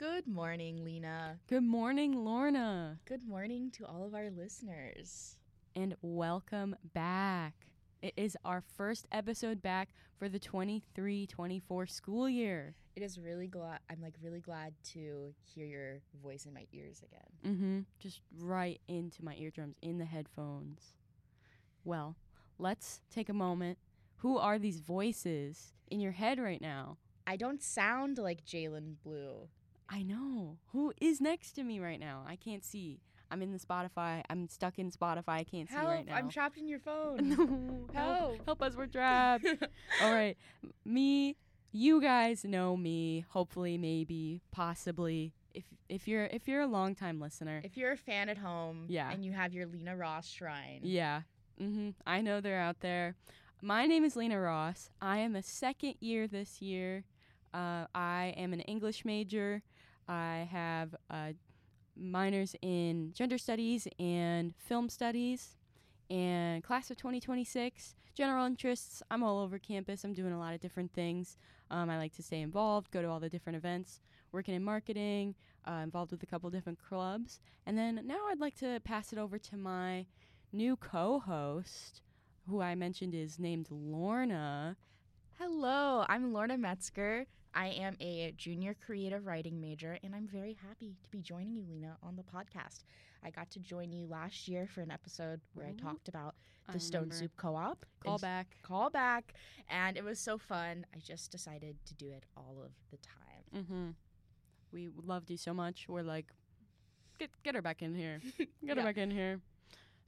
Good morning, Lina. Good morning, Lorna, Good morning to all of our listeners. and welcome back. It is our first episode back for the 23 24 school year. It is really glad I'm like really glad to hear your voice in my ears again. Mm-hmm. Just right into my eardrums, in the headphones. Well, let's take a moment. Who are these voices in your head right now? I don't sound like Jalen Blue. I know. Who is next to me right now? I can't see. I'm in the Spotify. I'm stuck in Spotify. I can't see right now. I'm trapped in your phone. No, help, Help. help us, we're trapped. All right, me, you guys know me. Hopefully, maybe, possibly. If if you're if you're a long time listener, if you're a fan at home Yeah. and you have your Lina Ross shrine, yeah, hmm I know they're out there. My name is Lina Ross. I am a second year this year. Uh, I am an English major. I have uh, minors in gender studies and film studies. And class of 2026, general interests. I'm all over campus. I'm doing a lot of different things. Um, I like to stay involved, go to all the different events, working in marketing, uh, involved with a couple different clubs. And then now I'd like to pass it over to my new co host, who I mentioned is named Lorna. Hello, I'm Lorna Metzger. I am a junior creative writing major, and I'm very happy to be joining you, Lina, on the podcast. I got to join you last year for an episode where I talked about the I Stone remember. Soup Co-op. Call And- back. Call back, and it was so fun. I just decided to do it all of the time. Mm-hmm. We loved you so much. We're like, get get her back in here. Get Yeah. her back in here.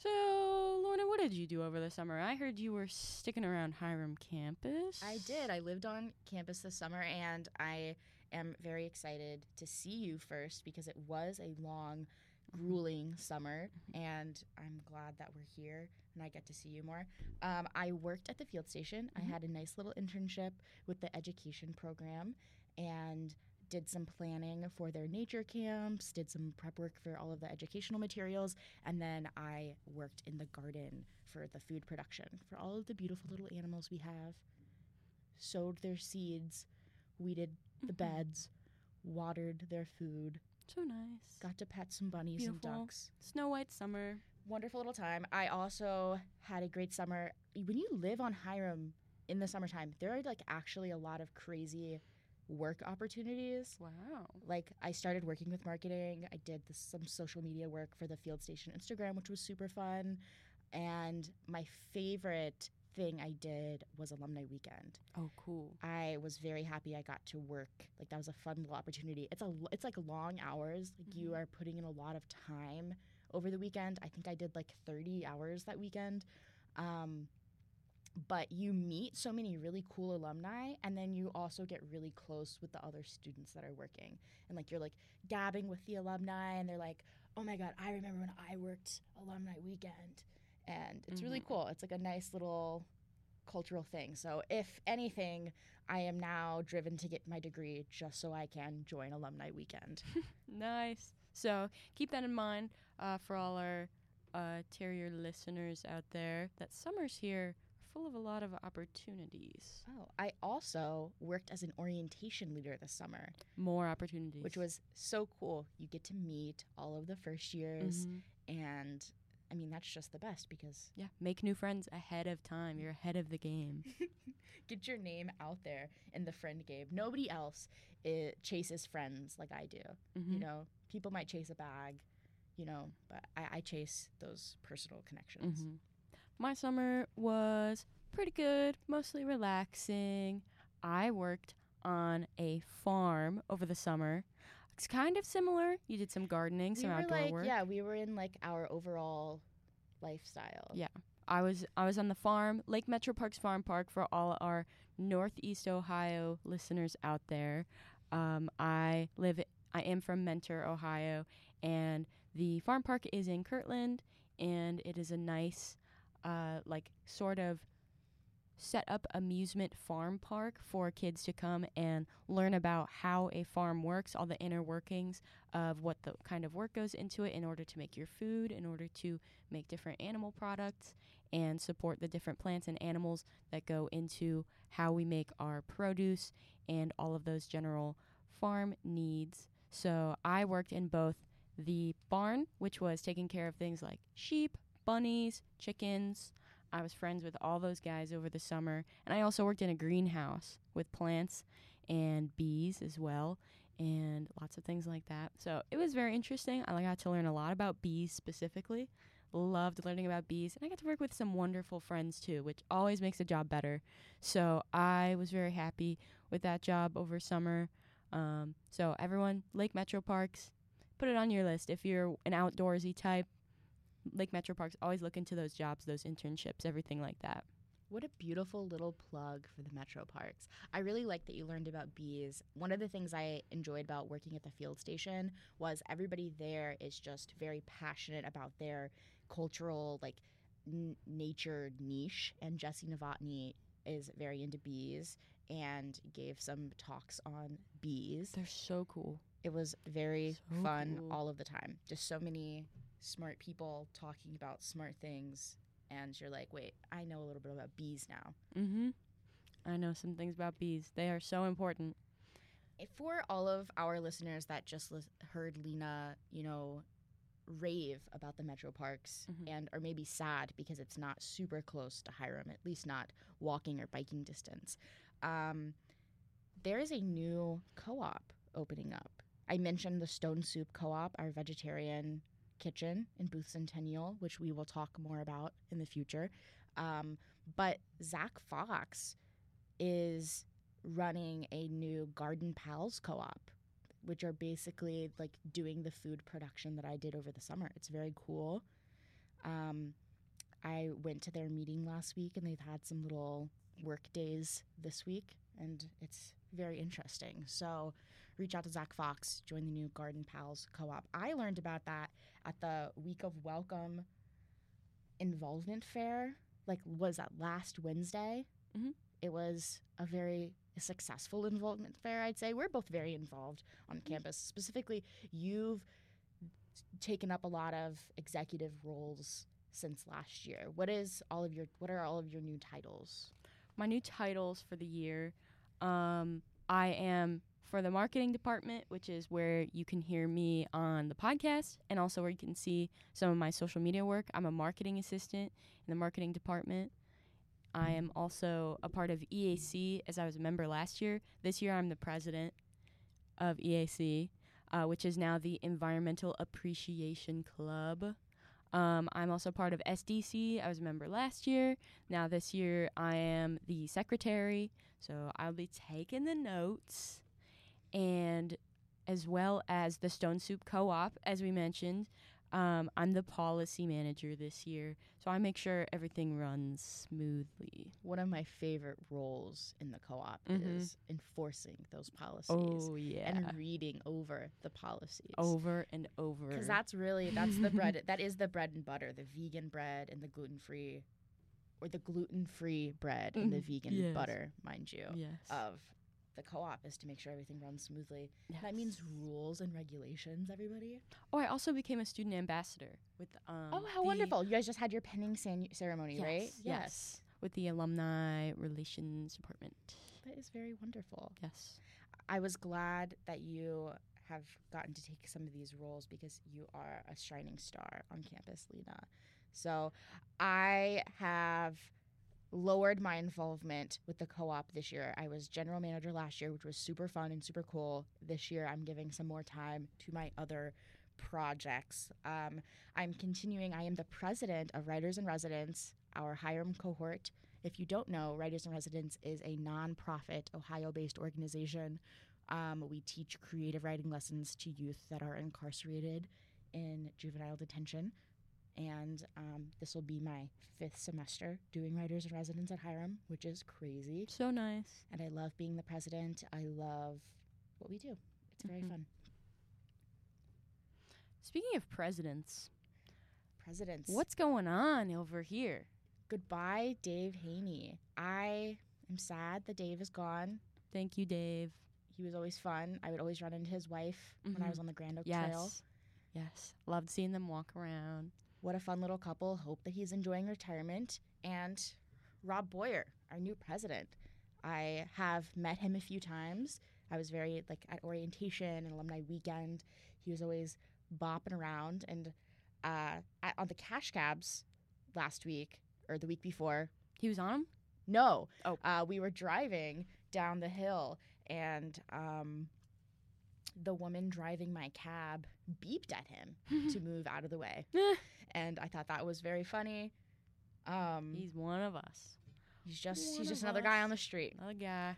So, Lorna, what did you do over the summer? I heard you were sticking around Hiram campus. I did. I lived on campus this summer, and I am very excited to see you first because it was a long, grueling summer, and I'm glad that we're here and I get to see you more. Um, I worked at the field station. I had a nice little internship with the education program, and did some planning for their nature camps, did some prep work for all of the educational materials, and then I worked in the garden for the food production for all of the beautiful little animals we have sowed their seeds, weeded the mm-hmm. beds, watered their food, So nice. got to pet some bunnies Beautiful. and ducks. Snow White summer. Wonderful little time. I also had a great summer. When you live on Hiram in the summertime, there are like actually a lot of crazy work opportunities. Wow. Like I started working with marketing. I did this, some social media work for the Field Station Instagram, which was super fun. And my favorite thing I did was alumni weekend. Oh, cool. I was very happy I got to work. Like that was a fun little opportunity. It's a it's like long hours. Like you are putting in a lot of time over the weekend. I think I did like 30 hours that weekend. Um, but you meet so many really cool alumni and then you also get really close with the other students that are working. And like you're like gabbing with the alumni and they're like oh my god i remember when i worked alumni weekend. And it's really cool. It's like a nice little cultural thing. So if anything i am now driven to get my degree just so i can join alumni weekend. Nice. So keep that in mind uh, for all our uh, Terrier listeners out there. That summer's here, full of a lot of opportunities. oh i also worked as an orientation leader this summer More opportunities. which was so cool. You get to meet all of the first years, mm-hmm. and I mean that's just the best because yeah, make new friends ahead of time. You're ahead of the game. get your name out there in the friend game. Nobody else i chases friends like I do. You mm-hmm. know, people might chase a bag, you know, but I, I chase those personal connections. Mm-hmm. My summer was pretty good, mostly relaxing. I worked on a farm over the summer. It's kind of similar. You did some gardening, We some were outdoor like, work. yeah, we were in like our overall lifestyle. Yeah. I was I was on the farm, Lake Metro Parks Farm Park for all our Northeast Ohio listeners out there. Um, I live I am from Mentor, Ohio, and the farm park is in Kirtland, and it is a nice, uh, like sort of set up amusement farm park for kids to come and learn about how a farm works, all the inner workings of what the kind of work goes into it in order to make your food, in order to make different animal products, and support the different plants and animals that go into how we make our produce and all of those general farm needs. So I worked in both the barn, which was taking care of things like sheep, bunnies, chickens. I was friends with all those guys over the summer. And I also worked in a greenhouse with plants and bees as well, and lots of things like that. So it was very interesting. I got to learn a lot about bees specifically. Loved learning about bees. And I got to work with some wonderful friends too, which always makes a job better. So I was very happy with that job over summer. Um, so everyone, Lake Metro Parks, put it on your list. If you're an outdoorsy type, Lake Metro Parks, always look into those jobs, those internships, everything like that. What a beautiful little plug for the Metro Parks. I really like that you learned about bees. One of the things I enjoyed about working at the field station was everybody there is just very passionate about their cultural, like, n- nature niche. And Jesse Novotny is very into bees and gave some talks on bees. They're so cool. It was very So fun cool. all of the time. Just so many smart people talking about smart things. And you're like, wait, I know a little bit about bees now. Mm-hmm. I know some things about bees. They are so important. For all of our listeners that just lis- heard Lina, you know, rave about the metro parks Mhm. and are maybe sad because it's not super close to Hiram, at least not walking or biking distance. Um, there is a new co-op opening up. I mentioned the Stone Soup Co-op, our vegetarian kitchen in Booth Centennial, which we will talk more about in the future. Um, but Zach Fox is running a new Garden Pals co-op, which are basically like doing the food production that I did over the summer. It's very cool. Um, I went to their meeting last week, and they've had some little work days this week, and it's very interesting. So, reach out to Zach Fox, join the new Garden Pals co-op. I learned about that at the Week of Welcome involvement fair. Like, was that last Wednesday? Mhm. It was a very successful involvement fair, I'd say. We're both very involved on campus. Specifically, you've taken up a lot of executive roles since last year. What is all of your what are all of your new titles? My new titles for the year um, I am for the marketing department, which is where you can hear me on the podcast and also where you can see some of my social media work. I'm a marketing assistant in the marketing department. I am also a part of EAC as I was a member last year. This year, I'm the president of EAC, uh, which is now the Environmental Appreciation Club. Um, I'm also part of SDC. I was a member last year. Now, this year, I am the secretary, so I'll be taking the notes. And as well as the Stone Soup Co op, as we mentioned, um, I'm the policy manager this year. So I make sure everything runs smoothly. One of my favorite roles in the co-op Mhm. is enforcing those policies Oh, yeah. and reading over the policies. over and over. Because that's really that's the bread that is the bread and butter, the vegan bread and the gluten free or the gluten free bread and the vegan Yes. butter, mind you, yes. of the co-op is to make sure everything runs smoothly. That means rules and regulations, everybody. Oh, I also became a student ambassador with um. oh, how wonderful! You guys just had your penning san- ceremony, Yes, right? Yes. With the alumni relations department. That is very wonderful. Yes. I was glad that you have gotten to take some of these roles because you are a shining star on campus, Lina. So I have lowered my involvement with the co-op this year. I was general manager last year, which was super fun and super cool. This year, I'm giving some more time to my other projects. Um, I'm continuing. I am the president of Writers in Residence, our Hiram cohort. If you don't know, Writers in Residence is a nonprofit Ohio-based organization. Um, we teach creative writing lessons to youth that are incarcerated in juvenile detention. And um, this will be my fifth semester doing Writers in Residence at Hiram, which is crazy. So nice. And I love being the president. I love what we do. It's very Mhm. fun. Speaking of presidents, Presidents. what's going on over here? Goodbye, Dave Haney. I am sad that Dave is gone. Thank you, Dave. He was always fun. I would always run into his wife when I Mhm. was on the Grand Oak Yes. Trail. Yes. Loved seeing them walk around. What a fun little couple. Hope that he's enjoying retirement. And Rob Boyer, our new president. I have met him a few times. I was very like at orientation and alumni weekend. He was always bopping around, and uh, at, on the cash cabs last week or the week before, He was on them? no, Oh. uh, we were driving down the hill, and um, the woman driving my cab beeped at him to move out of the way, Eh, and I thought that was very funny. Um, he's one of us. he's just one he's just another guy on the street. Another guy.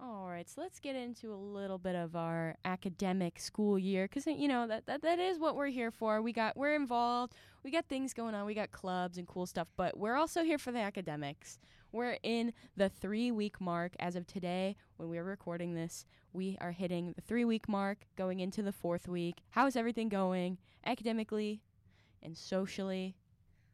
All right, so let's get into a little bit of our academic school year because you know that, that that is what we're here for. We got we're involved. We got things going on. We got clubs and cool stuff, but we're also here for the academics. We're in the three week mark as of today when we're recording this. We are hitting the three week mark, going into the fourth week. How is everything going academically and socially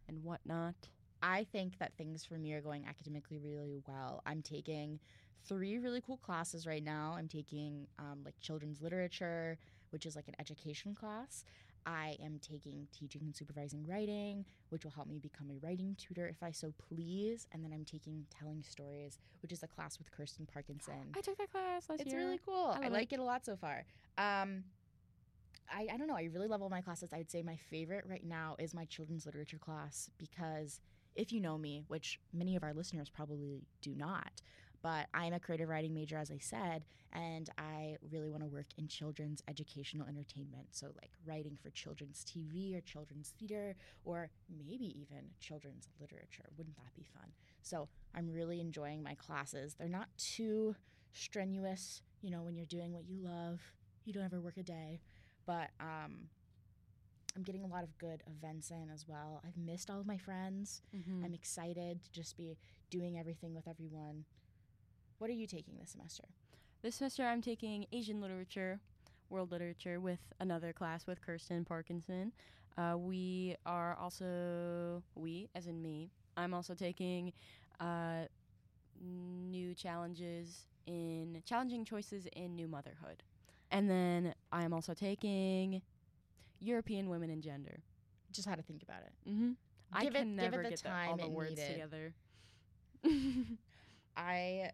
and whatnot? I think that things for me are going academically really well. I'm taking three really cool classes right now. I'm taking um, like children's literature, which is like an education class. I am taking teaching and supervising writing, which will help me become a writing tutor if I so please. And then I'm taking telling stories, which is a class with Kirsten Parkinson. I took that class last It's year. It's really cool. I I, like it. a lot so far. Um, I, I don't know. I really love all my classes. I would say my favorite right now is my children's literature class because if you know me, which many of our listeners probably do not, but I'm a creative writing major, as I said, and I really want to work in children's educational entertainment. So, like writing for children's TV or children's theater, or maybe even children's literature. Wouldn't that be fun? So, I'm really enjoying my classes. They're not too strenuous, you know, when you're doing what you love, you don't ever work a day. But um, I'm getting a lot of good events in as well. I've missed all of my friends. Mhm. I'm excited to just be doing everything with everyone. What are you taking this semester? This semester, I'm taking Asian literature, world literature, with another class with Kirsten Parkinson. Uh, we are also, we, as in me, I'm also taking uh, new challenges in challenging choices in new motherhood. And then I'm also taking European women and gender. Just how to think about it. Mm-hmm. I Give it- can give it never the get the, all time the words needed. together. I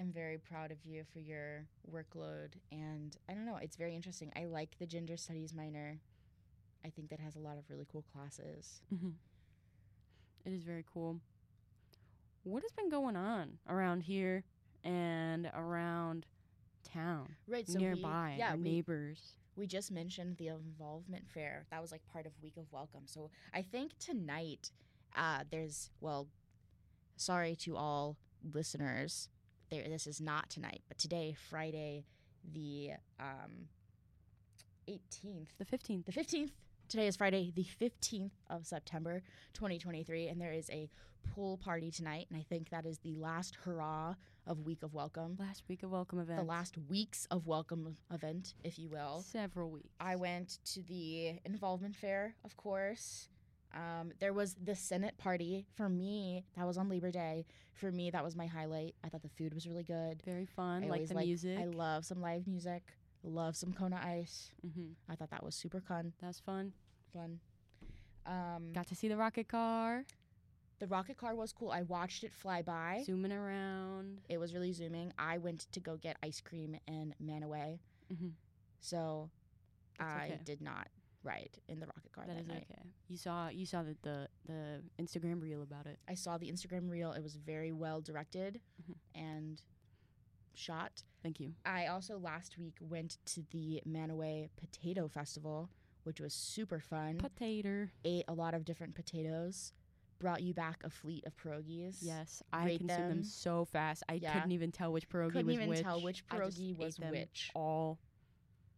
am very proud of you for your workload. And I don't know, it's very interesting. I like the gender studies minor. I think that has a lot of really cool classes. hmm It is very cool. What has been going on around here and around town, Right, so nearby, we, yeah, we, neighbors? we just mentioned the involvement fair. That was like part of Week of Welcome. So I think tonight uh, there's well, sorry to all listeners. There, this is not tonight, but today, Friday, the um, 18th, The fifteenth. the 15th. Today is Friday, the 15th of September, 2023, and there is a pool party tonight. And I think that is the last hurrah of Week of Welcome, Last week of welcome event. the last weeks of welcome event, if you will. several weeks. I went to the involvement fair, of course. Um, there was the Senate party for me. That was on Labor Day. For me, that was my highlight. I thought the food was really good. very fun. I like the like- music. I love some live music. Love some Kona Ice. hmm I thought that was super fun. That was fun. Fun. Um, Got to see the rocket car the rocket car was cool. I watched it fly by. zooming around. It was really zooming. I went to go get ice cream in Mantua, hmm so That's I okay. did not ride in the rocket car That that is night. okay. You saw you saw the, the the Instagram reel about it. I saw the Instagram reel. It was very well directed Mhm. and shot. Thank you. I also last week went to the Mantua Potato Festival, which was super fun. Potato. Ate a lot of different potatoes. Brought you back a fleet of pierogies. Yes, I consumed them. them. so fast. I Yeah. couldn't even tell which pierogi Couldn't was even tell which pierogi was which. All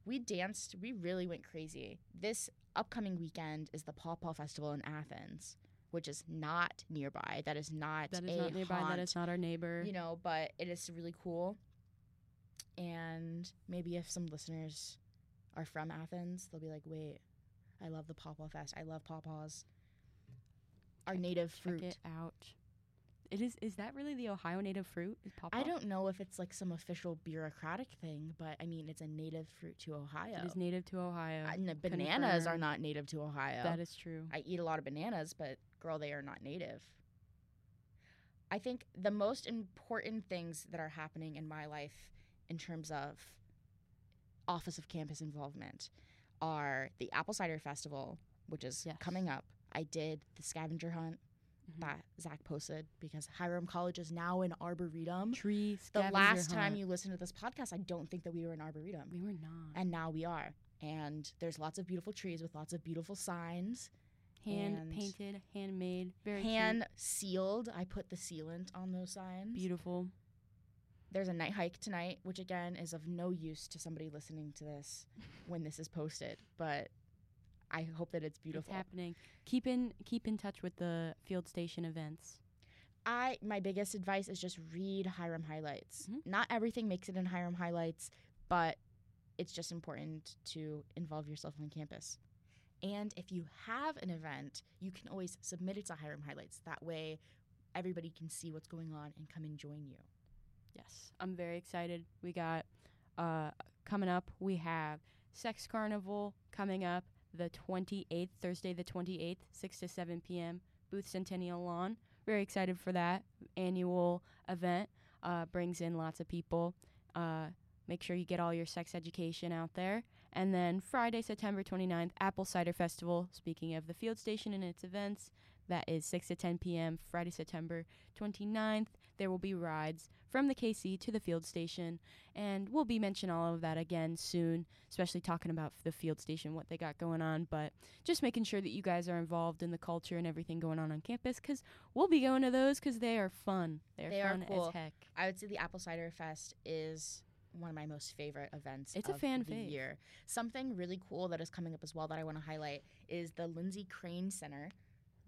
We danced. We really went crazy. This upcoming weekend is the Paw Paw Festival in Athens, which is not nearby. That is not that is a not nearby. That haunt is not our neighbor. you know, but it is really cool. And maybe if some listeners are from Athens, they'll be like, wait, I love the Pawpaw Fest. I love pawpaws. Our native Check fruit. it out. It is. Is that really the Ohio native fruit? I don't know if it's like some official bureaucratic thing, but I mean, it's a native fruit to Ohio. It is native to Ohio. I- no, bananas are not native to Ohio. That is true. I eat a lot of bananas, but girl, they are not native. I think the most important things that are happening in my life in terms of Office of Campus involvement are the Apple Cider Festival, which is Yes. coming up. I did the scavenger hunt Mhm. that Zach posted because Hiram College is now an arboretum. Tree The last time you listened to this podcast, I don't think that we were an arboretum. we were not And now we are. And there's lots of beautiful trees with lots of beautiful signs. hand painted, handmade, very hand sealed. I put the sealant on those signs. beautiful. There's a night hike tonight, which again is of no use to somebody listening to this when this is posted, but I hope that it's beautiful. It's happening. Keep in keep in touch with the field station events. I my biggest advice is just read Hiram highlights. Mhm. Not everything makes it in Hiram highlights, but it's just important to involve yourself on campus. And if you have an event, you can always submit it to Hiram highlights. That way everybody can see what's going on and come and join you. Yes, I'm very excited. We got uh coming up. We have Sex Carnival coming up the 28th, Thursday the 28th, 6 to 7 p.m. Booth Centennial Lawn. Very excited for that annual event. Uh, brings in lots of people. Uh, make sure you get all your sex education out there. And then Friday, September 29th, Apple Cider Festival. Speaking of the field station and its events, that is 6 to 10 p.m. Friday, September 29th. There will be rides from the KC to the field station, and we'll be mentioning all of that again soon, especially talking about the field station, what they got going on. But just making sure that you guys are involved in the culture and everything going on on campus, because we'll be going to those because they are fun. They're They are fun cool. as heck. I would say the Apple Cider Fest is one of my most favorite events It's a fan the fave. year. Something really cool that is coming up as well that I want to highlight is the Lindsay Crane Center,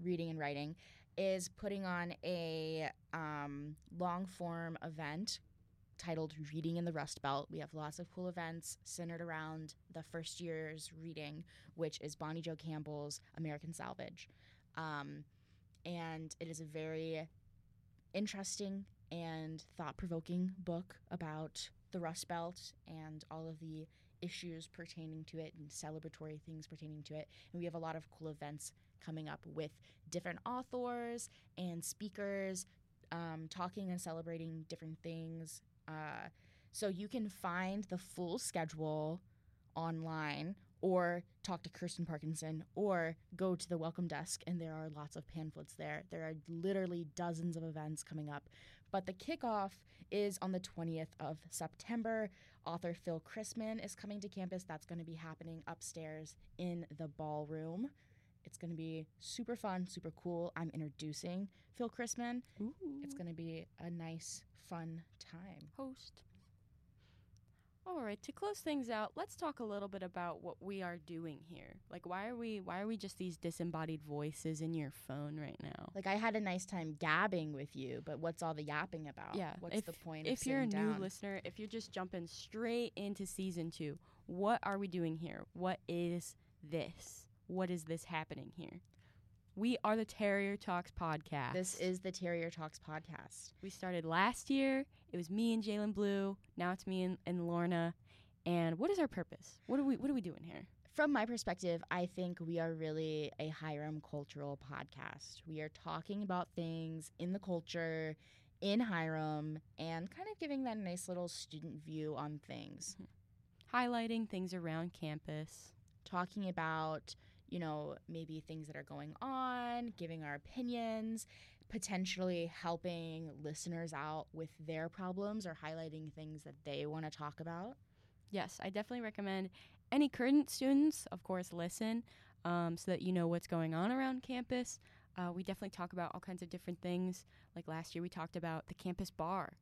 Reading and Writing, is putting on a um, long form event titled Reading in the Rust Belt. We have lots of cool events centered around the first year's reading, which is Bonnie Jo Campbell's American Salvage. Um, and it is a very interesting and thought provoking book about the Rust Belt and all of the issues pertaining to it and celebratory things pertaining to it. And we have a lot of cool events coming up with different authors and speakers um, talking and celebrating different things. Uh, so you can find the full schedule online or talk to Kirsten Parkinson or go to the welcome desk and there are lots of pamphlets there. There are literally dozens of events coming up. But the kickoff is on the 20th of September. Author Phil Christman is coming to campus. That's going to be happening upstairs in the ballroom. It's going to be super fun, super cool. I'm introducing Phil Christman. Ooh. It's going to be a nice, fun time. host. All right, to close things out, let's talk a little bit about what we are doing here. Like why are we why are we just these disembodied voices in your phone right now? Like I had a nice time gabbing with you, but what's all the yapping about? Yeah, What's if- the point of If you're a sitting new listener, if you're just jumping straight into season 2, what are we doing here? What is this? What is this happening here? We are the Terrier Talks podcast. This is the Terrier Talks podcast. We started last year. It was me and Jalen Blue. Now it's me and, and Lorna. And what is our purpose? What are we What are we doing here? From my perspective, I think we are really a Hiram cultural podcast. We are talking about things in the culture, in Hiram, and kind of giving that nice little student view on things. Mm-hmm. Highlighting things around campus. Talking about, you know, maybe things that are going on, giving our opinions, potentially helping listeners out with their problems or highlighting things that they want to talk about. Yes, I definitely recommend any current students, of course, listen um, so that you know what's going on around campus. Uh, we definitely talk about all kinds of different things. Like last year, we talked about the campus bar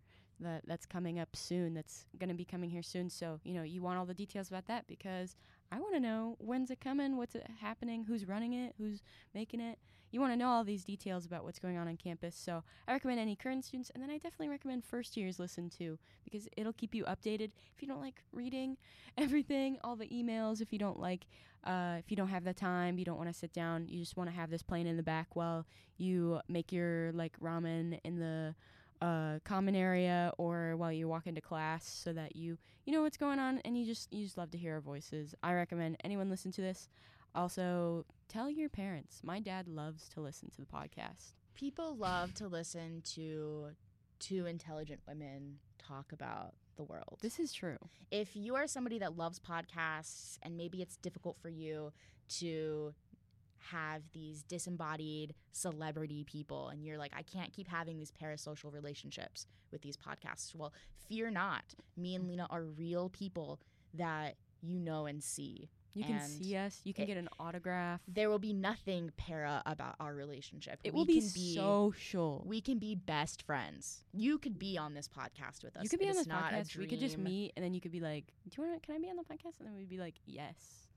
that that's coming up soon. That's going to be coming here soon. So you know you want all the details about that because I want to know when's it coming, what's it happening, who's running it, who's making it. You want to know all these details about what's going on on campus. So I recommend any current students, and then I definitely recommend first years listen to because it'll keep you updated. If you don't like reading everything, all the emails, if you don't like, uh, if you don't have the time, you don't want to sit down, you just want to have this playing in the back while you make your like ramen in the uh, common area or while you walk into class, so that you you know what's going on and you just you just love to hear our voices. I recommend anyone listen to this. Also, tell your parents. My dad loves to listen to the podcast. People love to listen to two intelligent women talk about the world. This is true. if you are somebody that loves podcasts and maybe it's difficult for you to have these disembodied celebrity people and you're like I can't keep having these parasocial relationships with these podcasts. Well, fear not. Me and Lina are real people that you know and see. You can And see us. You can it- get an autograph. There will be nothing para about our relationship. It We will be can be social. we can be best friends. You could be on this podcast with us. You could be on this not a podcast. We could just meet, and then you could be like, "Do you want? Can I be on the podcast?" And then we'd be like, "Yes,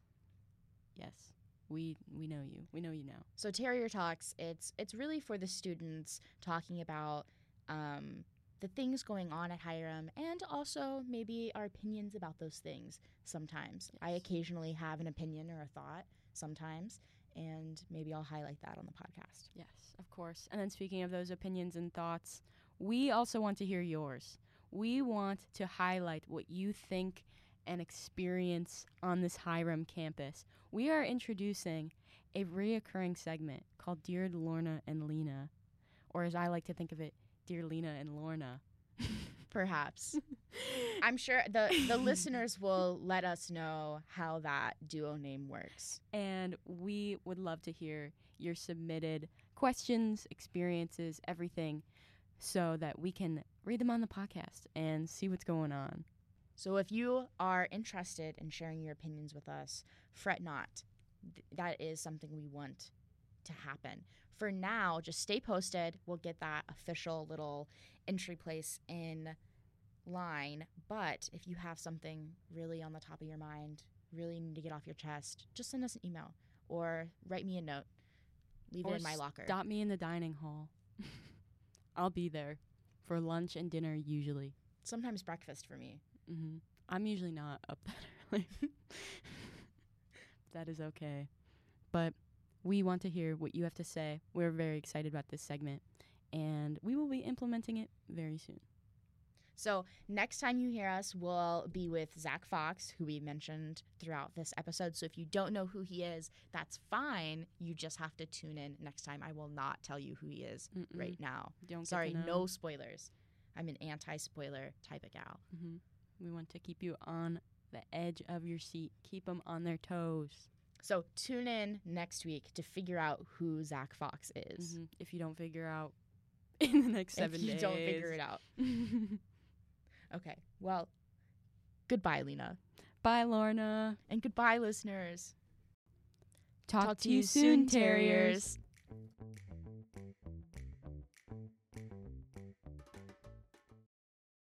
yes, we we know you. We know you now." So Terrier Talks, it's it's really for the students talking about um, the things going on at Hiram and also maybe our opinions about those things sometimes. I occasionally have an opinion or a thought sometimes, and maybe I'll highlight that on the podcast. Yes, of course. And then speaking of those opinions and thoughts, we also want to hear yours. We want to highlight what you think and experience on this Hiram campus. We are introducing a reoccurring segment called Dear Lorna and Lina, or as I like to think of it, Dear Lina and Lorna. Perhaps. I'm sure the the listeners will let us know how that duo name works. and we would love to hear your submitted questions, experiences, everything, so that we can read them on the podcast and see what's going on. So if you are interested in sharing your opinions with us, fret not. Th- that is something we want to happen. For now, just stay posted. We'll get that official little entry place in line. But if you have something really on the top of your mind, really need to get off your chest, just send us an email or write me a note. Leave Or it in my locker. Stop me in the dining hall. I'll be there for lunch and dinner usually. Sometimes breakfast for me. Hmm I'm usually not up that early. that is okay. But we want to hear what you have to say. We're very excited about this segment, and we will be implementing it very soon. So next time you hear us, we'll be with Zach Fox, who we mentioned throughout this episode. So if you don't know who he is, that's fine. You just have to tune in next time. I will not tell you who he is Mm-mm. right now. Don't Sorry, no spoilers. I'm an anti-spoiler type of gal. hmm We want to keep you on the edge of your seat. Keep them on their toes. So tune in next week to figure out who Zach Fox is. Mhm. If you don't figure out in the next seven if you days, don't figure it out. Okay. Well, goodbye, Lina. Bye, Lorna. And goodbye, listeners. Talk, to you soon, terriers.